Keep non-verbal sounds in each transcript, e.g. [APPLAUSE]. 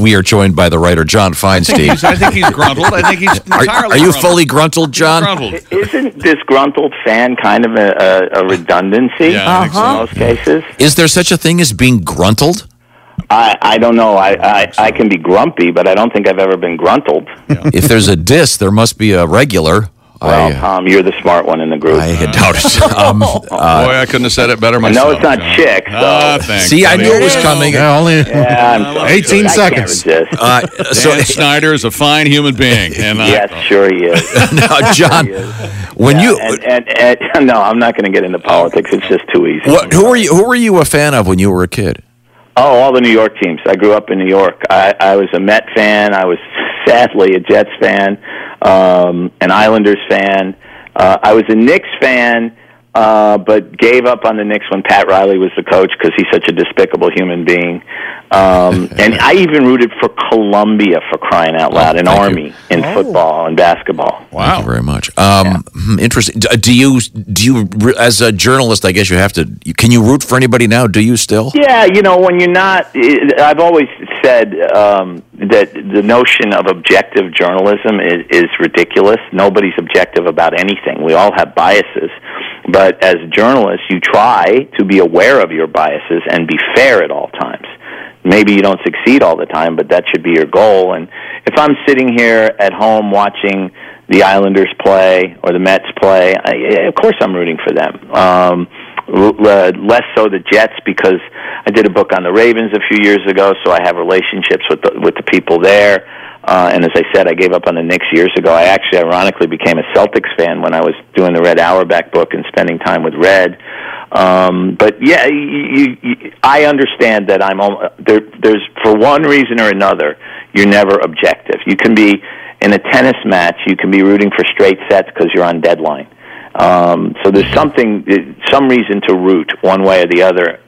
we are joined by the writer John Feinstein. [LAUGHS] I think he's gruntled. I think he's [LAUGHS] Are, entirely are you gruntled. fully gruntled, John? gruntled? Isn't disgruntled fan kind of a, a, a redundancy Yeah, I think in most cases? Is there such a thing as being gruntled? I, I don't know. I, I, I can be grumpy, but I don't think I've ever been gruntled. if there's a diss, there must be a regular. Well, I, Tom, you're the smart one in the group. I had doubted. [LAUGHS] Um, Boy, I couldn't have said it better I myself. know it's not John. chick, so Ah, thanks. see, I knew it was coming. Yeah, only yeah, I'm 18 I seconds. Can't. Uh, so Dan Snyder is a fine human being, and I- yes, sure he is. [LAUGHS] now, John, He is. when Yeah, you and, and, and [LAUGHS] no, I'm not going to get into politics. It's just too easy. what, who were you who were you a fan of when you were a kid? Oh, all the New York teams. I grew up in New York. I, I was a Met fan. I was sadly a Jets fan, um, an Islanders fan. Uh, I was a Knicks fan, uh, but gave up on the Knicks when Pat Riley was the coach because he's such a despicable human being. Um, [LAUGHS] and I even rooted for Columbia for crying out loud, an thank you. army in football and basketball. Thank you very much. Um, hmm, Interesting. Do, do you do you as a journalist? I guess you have to. Can you root for anybody now? Do you still? Yeah, you know, when you're not, I've always said um, that the notion of objective journalism is, is ridiculous. Nobody's objective about anything. We all have biases. But as journalists, you try to be aware of your biases and be fair at all times. Maybe you don't succeed all the time, but that should be your goal. And if I'm sitting here at home watching the Islanders play or the Mets play, I, of course I'm rooting for them. Um, uh, less so the Jets because I did a book on the Ravens a few years ago, so I have relationships with the, with the people there. Uh, and as I said, I gave up on the Knicks years ago. I actually, ironically, became a Celtics fan when I was doing the Red Auerbach book and spending time with Red. Um, but yeah, you, you, I understand that I'm there. There's for one reason or another, you're never objective. You can be in a tennis match. You can be rooting for straight sets because you're on deadline. Um, so there's something, some reason to root one way or the other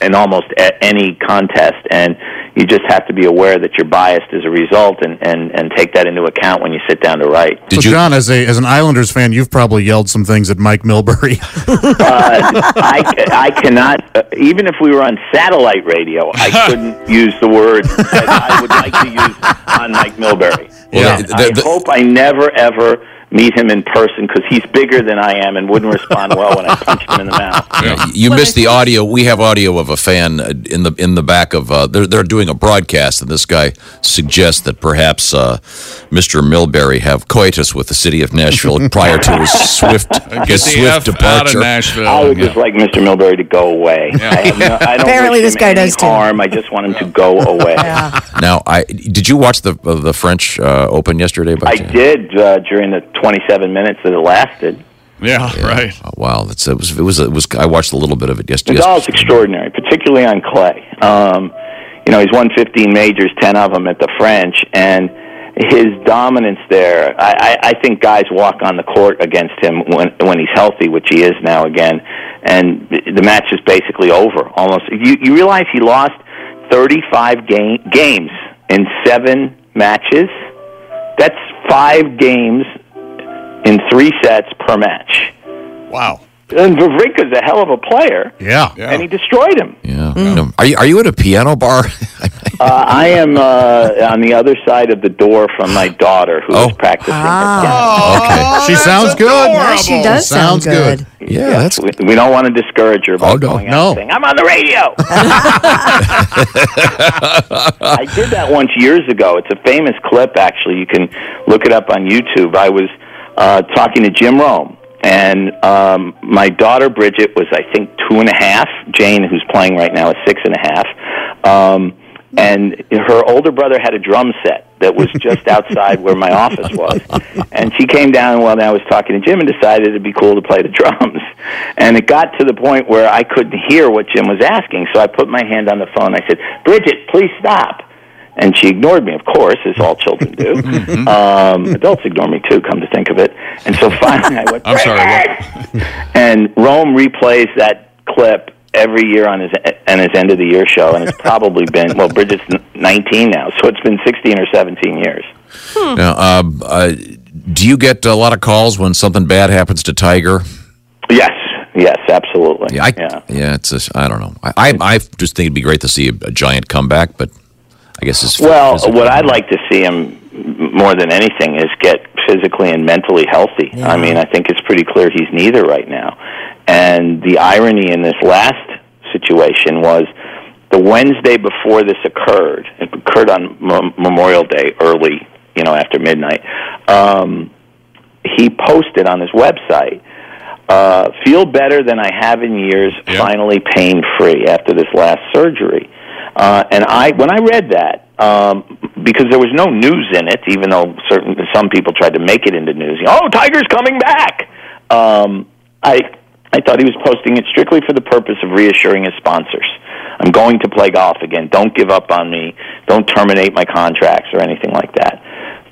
in almost a- any contest, and you just have to be aware that you're biased as a result, and, and, and take that into account when you sit down to write. Did so, you? John, as a as an Islanders fan, you've probably yelled some things at Mike Milbury. [LAUGHS] uh, I, I cannot, uh, even if we were on satellite radio, I [LAUGHS] couldn't use the words that I would like to use on Mike Milbury. Well, I the- the- hope I never ever meet him in person because he's bigger than I am and wouldn't respond well when I [LAUGHS] punched him in the mouth. Yeah, you missed the audio. We have audio of a fan uh, in the in the back of. Uh, they're they're doing a broadcast, and this guy suggests that perhaps uh, Mr. Milbury have coitus with the city of Nashville [LAUGHS] prior to his swift [LAUGHS] Get his swift F out of departure. Nashville. I would Yeah. just like Mr. Milbury to go away. I, no, I don't Apparently this guy any does too. harm. I just want him to go away. Now, I did you watch the uh, the French uh, Open yesterday? By I chance? did uh, during the 27 minutes that it lasted. yeah, right. Oh, wow, that's it was it was it was. I watched a little bit of it yesterday. Nadal's extraordinary, particularly on clay. Um, you know, he's won 15 majors, 10 of them at the French, and his dominance there. I, I, I think guys walk on the court against him when when he's healthy, which he is now again, and the the match is basically over. Almost. You you realize he lost 35 game, games in seven matches. That's five games in three sets per match. Wow. And Wawrinka's a hell of a player yeah. Yeah. and he destroyed him. Yeah. No. Are you are you at a piano bar? [LAUGHS] Uh, I am uh, on the other side of the door from my daughter, who is Oh. practicing. Ah. okay. She sounds good. Yeah, she does sound Sounds good. good. Yeah, that's We, we don't want to discourage her by Oh, no. going out No. saying, "I'm on the radio." [LAUGHS] I did that once years ago. It's a famous clip, actually. You can look it up on YouTube. I was uh, talking to Jim Rome, and um, my daughter Bridget was, I think, two and a half. Jane, who's playing right now, is six and a half. Um, and her older brother had a drum set that was just [LAUGHS] outside where my office was. And she came down while I was talking to Jim and decided it'd be cool to play the drums. And it got to the point where I couldn't hear what Jim was asking, so I put my hand on the phone. I said, "Bridget, please stop." And she ignored me, of course, as all children do. [LAUGHS] um, adults ignore me too, come to think of it. And so finally, I went. [LAUGHS] I'm sorry, "Bridget!" and Rome replays that clip every year on his on his end of the year show, and it's [LAUGHS] probably been well, Bridget's 19 now, so it's been 16 or 17 years. Now, um, uh, do you get a lot of calls when something bad happens to Tiger? Yes, yes, absolutely. Yeah, I, yeah. yeah. it's. A, I don't know. I, I, I just think it'd be great to see a, a giant comeback, but I guess is Well, what I'd like to see him more than anything is get physically and mentally healthy. I mean, I think it's pretty clear he's neither right now. And the irony in this last situation was the Wednesday before this occurred. It occurred on Mem- Memorial Day, early, you know, after midnight. Um, he posted on his website. Uh, feel better than I have in years. Yeah. Finally, pain free after this last surgery. Uh, and I, when I read that, um, because there was no news in it, even though certain some people tried to make it into news. Oh, Tiger's coming back. Um, I I thought he was posting it strictly for the purpose of reassuring his sponsors. I'm going to play golf again. Don't give up on me. Don't terminate my contracts or anything like that.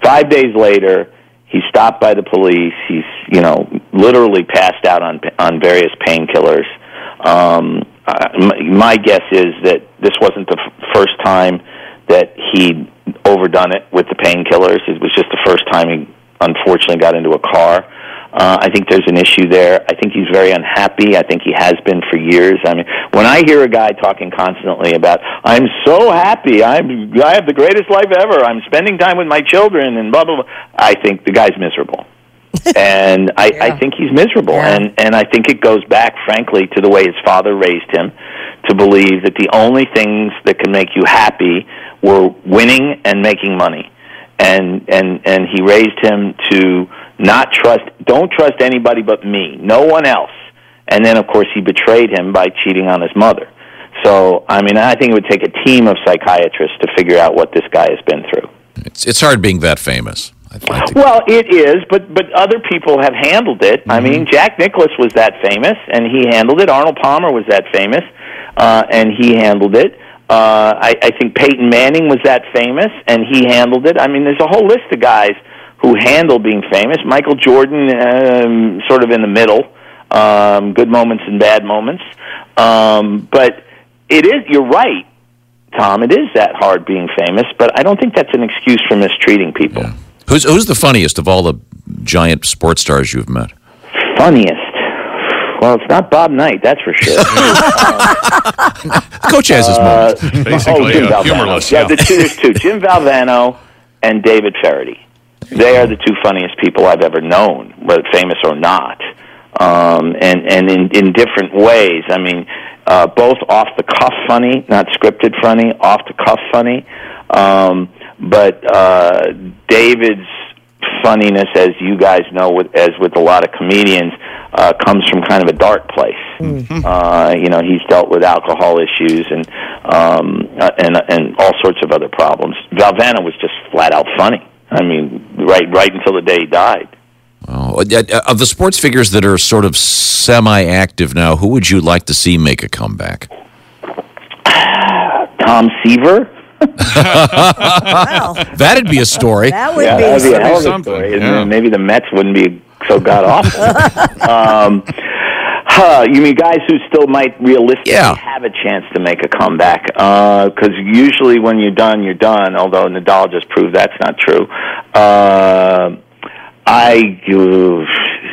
Five days later, he's stopped by the police. He's you know literally passed out on on various painkillers. Um, uh, my, my guess is that this wasn't the f- first time that he'd overdone it with the painkillers. It was just the first time he unfortunately got into a car. Uh, I think there's an issue there. I think he's very unhappy. I think he has been for years. I mean, when I hear a guy talking constantly about, "I'm so happy. I'm I have the greatest life ever. I'm spending time with my children," and blah blah blah, I think the guy's miserable. [LAUGHS] and I, I think he's miserable, Yeah. and and I think it goes back, frankly, to the way his father raised him, to believe that the only things that can make you happy were winning and making money, and and and he raised him to not trust, don't trust anybody but me, no one else, and then of course he betrayed him by cheating on his mother. So I mean, I think it would take a team of psychiatrists to figure out what this guy has been through. it's it's hard being that famous. Like Well, it is, but but other people have handled it. I mean, Jack Nicklaus was that famous, and he handled it. Arnold Palmer was that famous, uh, and he handled it. Uh, I, I think Peyton Manning was that famous, and he handled it. I mean, there's a whole list of guys who handle being famous. Michael Jordan, um, sort of in the middle, um, good moments and bad moments. Um, but it is. You're right, Tom. It is that hard being famous, but I don't think that's an excuse for mistreating people. Who's who's the funniest of all the giant sports stars you've met? funniest. Well, it's not Bob Knight, that's for sure. [LAUGHS] Coach has his moments. Basically, Jim uh, Valvano. humorless. Yeah, Yeah. the two, there's two: Jim Valvano and David Feherty. They are the two funniest people I've ever known, whether famous or not, um, and and in in different ways. I mean, uh, both off the cuff funny, not scripted funny, off the cuff funny. Um, but uh, David's funniness, as you guys know, with, as with a lot of comedians, uh, comes from kind of a dark place. Uh, you know, he's dealt with alcohol issues and um, uh, and and all sorts of other problems. Valvano was just flat out funny. I mean, right right until the day he died. Oh, of the sports figures that are sort of semi-active now, who would you like to see make a comeback? [SIGHS] Tom Seaver. Wow, [LAUGHS] That'd be a story. that would yeah, be. that'd be a something. hell of a something, story. And yeah. maybe the Mets wouldn't be so god awful. [LAUGHS] um, huh, you mean guys who still might realistically Yeah. have a chance to make a comeback? Because usually when you're done, you're done. Although Nadal just proved that's not true. Uh, I uh,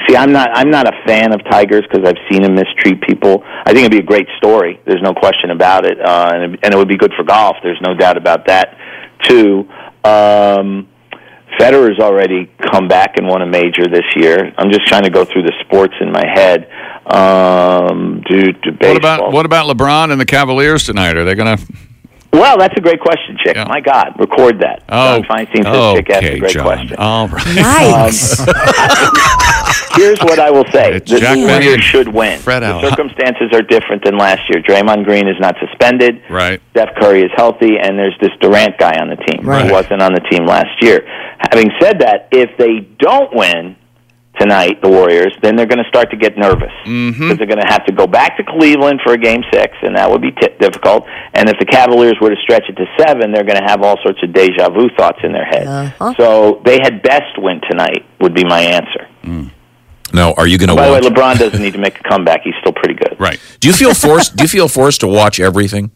see. I'm not. I'm not a fan of Tigers because I've seen him mistreat people. I think it'd be a great story. There's no question about it, uh, and, it, and it would be good for golf. There's no doubt about that, too. Um, Federer's already come back and won a major this year. I'm just trying to go through the sports in my head. Um, do, do What about what about LeBron and the Cavaliers tonight? Are they going to? Well, that's a great question, Chick. Yeah. My God, record that. Oh, John Feinstein says Chick asked a okay, great John. question. All right. [LAUGHS] Nice. Um, [LAUGHS] here's what I will say: It's the Jack Benny Warriors and should win. Fred the Allen. circumstances are different than last year. Draymond Green is not suspended. Right. Steph Curry is healthy, and there's this Durant guy on the team Right. who wasn't on the team last year. Having said that, if they don't win tonight, the Warriors, then they're going to start to get nervous because Mm-hmm. they're going to have to go back to Cleveland for a game six, and that would be t- difficult. And if the Cavaliers were to stretch it to seven, they're going to have all sorts of deja vu thoughts in their head. Uh-huh. So they had best win tonight would be my answer. Now, are you going to By the way. LeBron doesn't need to make a comeback. He's still pretty good. Right. Do you feel forced? do you feel forced to watch everything?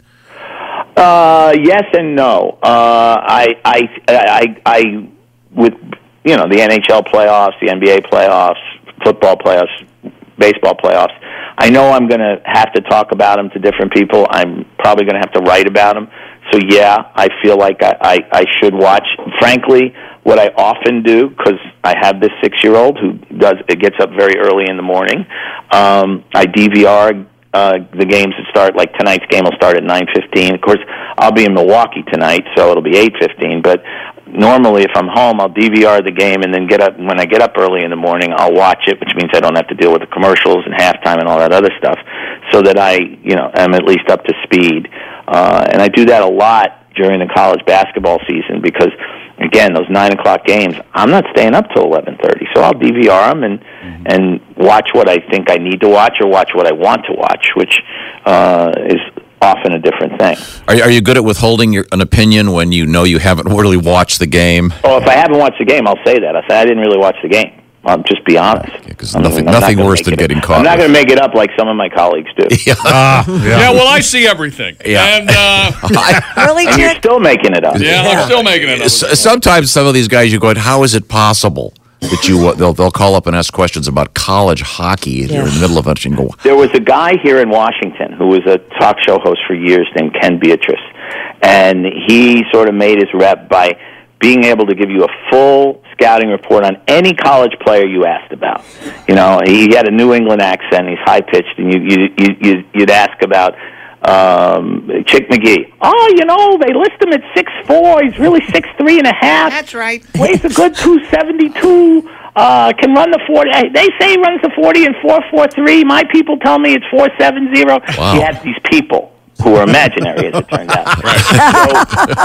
Uh, yes and no. Uh, I, I, I, I, with you know the NHL playoffs, the NBA playoffs, football playoffs, baseball playoffs. I know I'm going to have to talk about them to different people. I'm probably going to have to write about them. So yeah, I feel like I, I, I should watch. Frankly, what I often do because I have this six year old who does it gets up very early in the morning. Um, I DVR uh, the games that start like tonight's game will start at nine fifteen. Of course, I'll be in Milwaukee tonight, so it'll be eight fifteen. But normally, if I'm home, I'll DVR the game and then get up. When I get up early in the morning, I'll watch it, which means I don't have to deal with the commercials and halftime and all that other stuff, so that I, you know, am at least up to speed. Uh, and I do that a lot during the college basketball season because again those nine o'clock games i'm not staying up till eleven thirty so i'll dvr them and mm-hmm. and watch what i think i need to watch or watch what i want to watch which uh is often a different thing are, are you good at withholding your, an opinion when you know you haven't really watched the game oh if i haven't watched the game i'll say that i say i didn't really watch the game I'll just be honest. Because yeah, nothing, nothing worse than getting caught. I'm not going to make it up like some of my colleagues do. [LAUGHS] yeah. Uh, yeah. yeah. well, I see everything. [LAUGHS] Yeah. And, uh, [LAUGHS] really, and you're still making it up. Yeah, yeah. I'm still making it up. sometimes some of these guys, you go, how is it possible? That you uh, they'll they'll call up and ask questions about college hockey yeah. you're in the middle of it and go there was a guy here in Washington who was a talk show host for years named Ken Beatrice and he sort of made his rep by being able to give you a full scouting report on any college player you asked about. You know, he had a New England accent. He's high pitched, and you you you you'd ask about um, Chick McGee. Oh, you know, they list him at six four. He's really six three and a half. That's right. Weighs a good two seventy two. Uh, can run the forty. They say he runs the forty in four four three. My people tell me it's four seven zero. Wow. He has these people who were imaginary, as it turned out. [LAUGHS]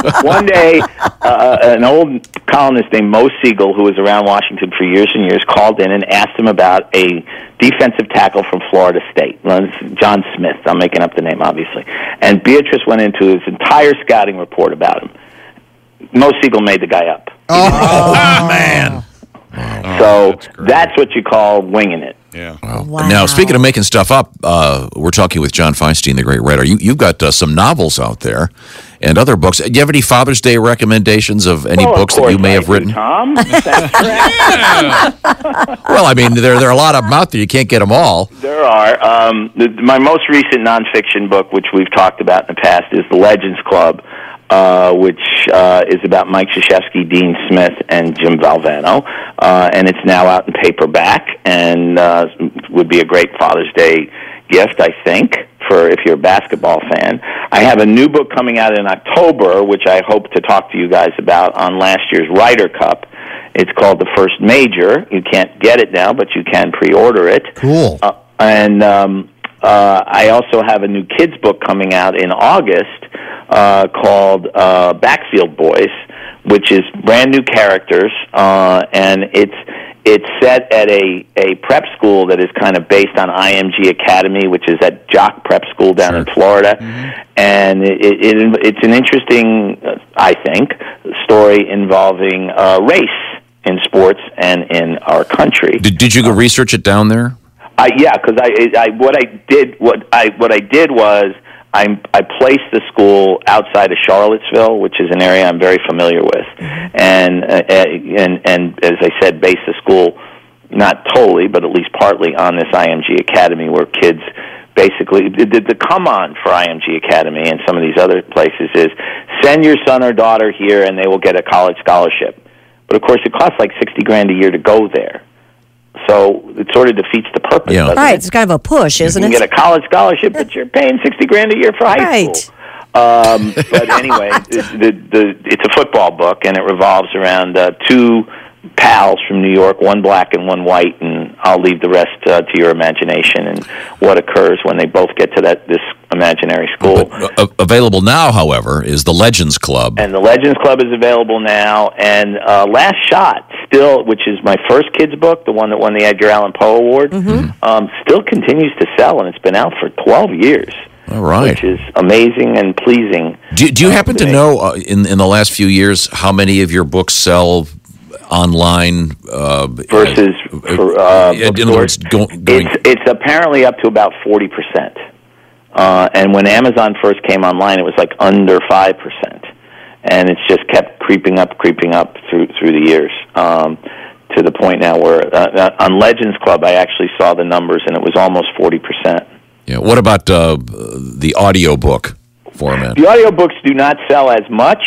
So one day, uh, an old columnist named Mo Siegel, who was around Washington for years and years, called in and asked him about a defensive tackle from Florida State, John Smith. I'm making up the name, obviously. And Beatrice went into his entire scouting report about him. Mo Siegel made the guy up. Oh, man. So that's, that's what you call winging it. Yeah. Wow. Now, speaking of making stuff up, uh, we're talking with John Feinstein, the great writer. You, you've got uh, some novels out there and other books. Do you have any Father's Day recommendations of any well, books of that you may I have written? Tom. [LAUGHS] well, I mean, there, there are a lot of them out there. You can't get them all. There are. Um, the, my most recent nonfiction book, which we've talked about in the past, is The Legends Club uh, which uh, is about Mike Krzyzewski, Dean Smith, and Jim Valvano, uh, and it's now out in paperback, and uh, would be a great Father's Day gift, I think, for if you're a basketball fan. I have a new book coming out in October, which I hope to talk to you guys about on last year's Ryder Cup. It's called The First Major. You can't get it now, but you can pre-order it. Cool. Uh, and um, uh, I also have a new kids book coming out in August uh, called uh, Backfield Boys, which is brand new characters, uh, and it's it's set at a a prep school that is kind of based on IMG Academy, which is at Jock Prep School down sure. in Florida, mm-hmm. and it, it it's an interesting, uh, I think, story involving uh, race in sports and in our country. Did, did you go research it down there? I yeah, because I, I what I did what I what I did was I I placed the school outside of Charlottesville, which is an area I'm very familiar with, mm-hmm. and uh, and and as I said, based the school not totally, but at least partly on this IMG Academy, where kids basically the, the come on for IMG Academy and some of these other places is send your son or daughter here, and they will get a college scholarship. But of course, it costs like sixty grand a year to go there. So it sort of defeats the purpose. Yeah. Right. It? It's kind of a push, isn't you it? You get a college scholarship, but you're paying sixty grand a year for high right. school. Um, but [LAUGHS] anyway, the, the, it's a football book, and it revolves around uh, two pals from New York, one black and one white, and I'll leave the rest uh, to your imagination and what occurs when they both get to that this imaginary school. But, uh, available now, however, is the Legends Club, and the Legends Club is available now. And uh, Last Shot, still, which is my first kids book, the one that won the Edgar Allan Poe Award, mm-hmm. um, still continues to sell, and it's been out for twelve years. All right. Which is amazing and pleasing. Do, do you uh, happen to know uh, in in the last few years how many of your books sell online uh, versus for, uh, in other words, go, going, it's, it's apparently up to about forty percent. Uh, and when Amazon first came online, it was like under five percent, and it's just kept creeping up, creeping up through through the years. Um, to the point now where uh, uh on Legends Club, I actually saw the numbers, and it was almost forty percent. Yeah. What about uh, the audio book? format. The audiobooks do not sell as much,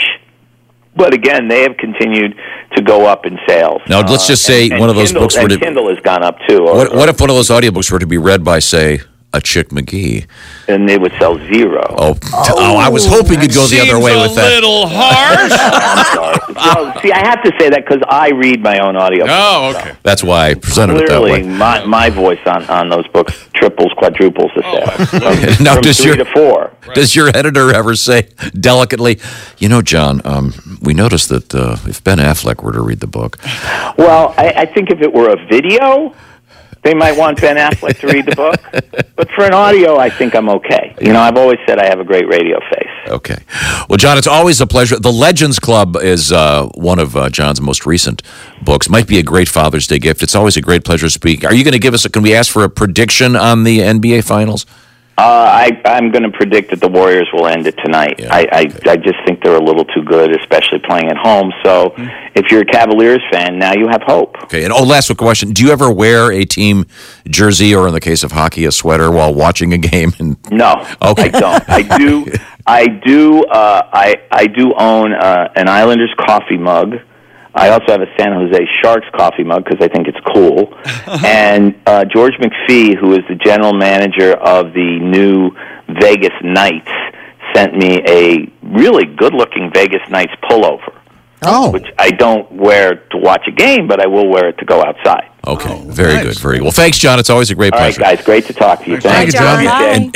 but again, they have continued to go up in sales. Now, let's just say and- and one of those Kindle, books were and to- Kindle has gone up too. or- What, what if one of those audiobooks were to be read by, say, a Chick McGee? and they would sell zero. Oh, oh, I was hoping you'd go the other way with that. little harsh. [LAUGHS] I'm sorry. Well, see, I have to say that because I read my own audio. oh, okay. That's why I presented it that way. my, my voice on, on those books triples, quadruples the sales. [LAUGHS] From, Now, from does three your- to four. Does your editor ever say delicately, you know, John, um, we noticed that uh, if Ben Affleck were to read the book, Well, I, I think if it were a video, they might want Ben Affleck to read the book. But for an audio, I think I'm okay. You know, I've always said I have a great radio face. okay. Well, John, it's always a pleasure. The Legends Club is uh, one of uh, John's most recent books. Might be a great Father's Day gift. It's always a great pleasure speaking. Are you going to give us? A, can we ask for a prediction on the NBA Finals? Uh, I, I'm going to predict that the Warriors will end it tonight. Yeah, I, I, okay. I just think they're a little too good, especially playing at home. So, if you're a Cavaliers fan, now you have hope. Okay. And oh, last question: Do you ever wear a team jersey, or in the case of hockey, a sweater while watching a game? And No, [LAUGHS] Okay. I don't. I do. [LAUGHS] I do. Uh, I I do own uh, an Islanders coffee mug. I also have a San Jose Sharks coffee mug because I think it's cool. [LAUGHS] and uh, George McPhee, who is the general manager of the new Vegas Knights, sent me a really good-looking Vegas Knights pullover, Oh, which I don't wear to watch a game, but I will wear it to go outside. okay, very good, very good. Well, thanks, John. It's always a great All right, pleasure. guys, great to talk to you. Thank you, Thanks. John.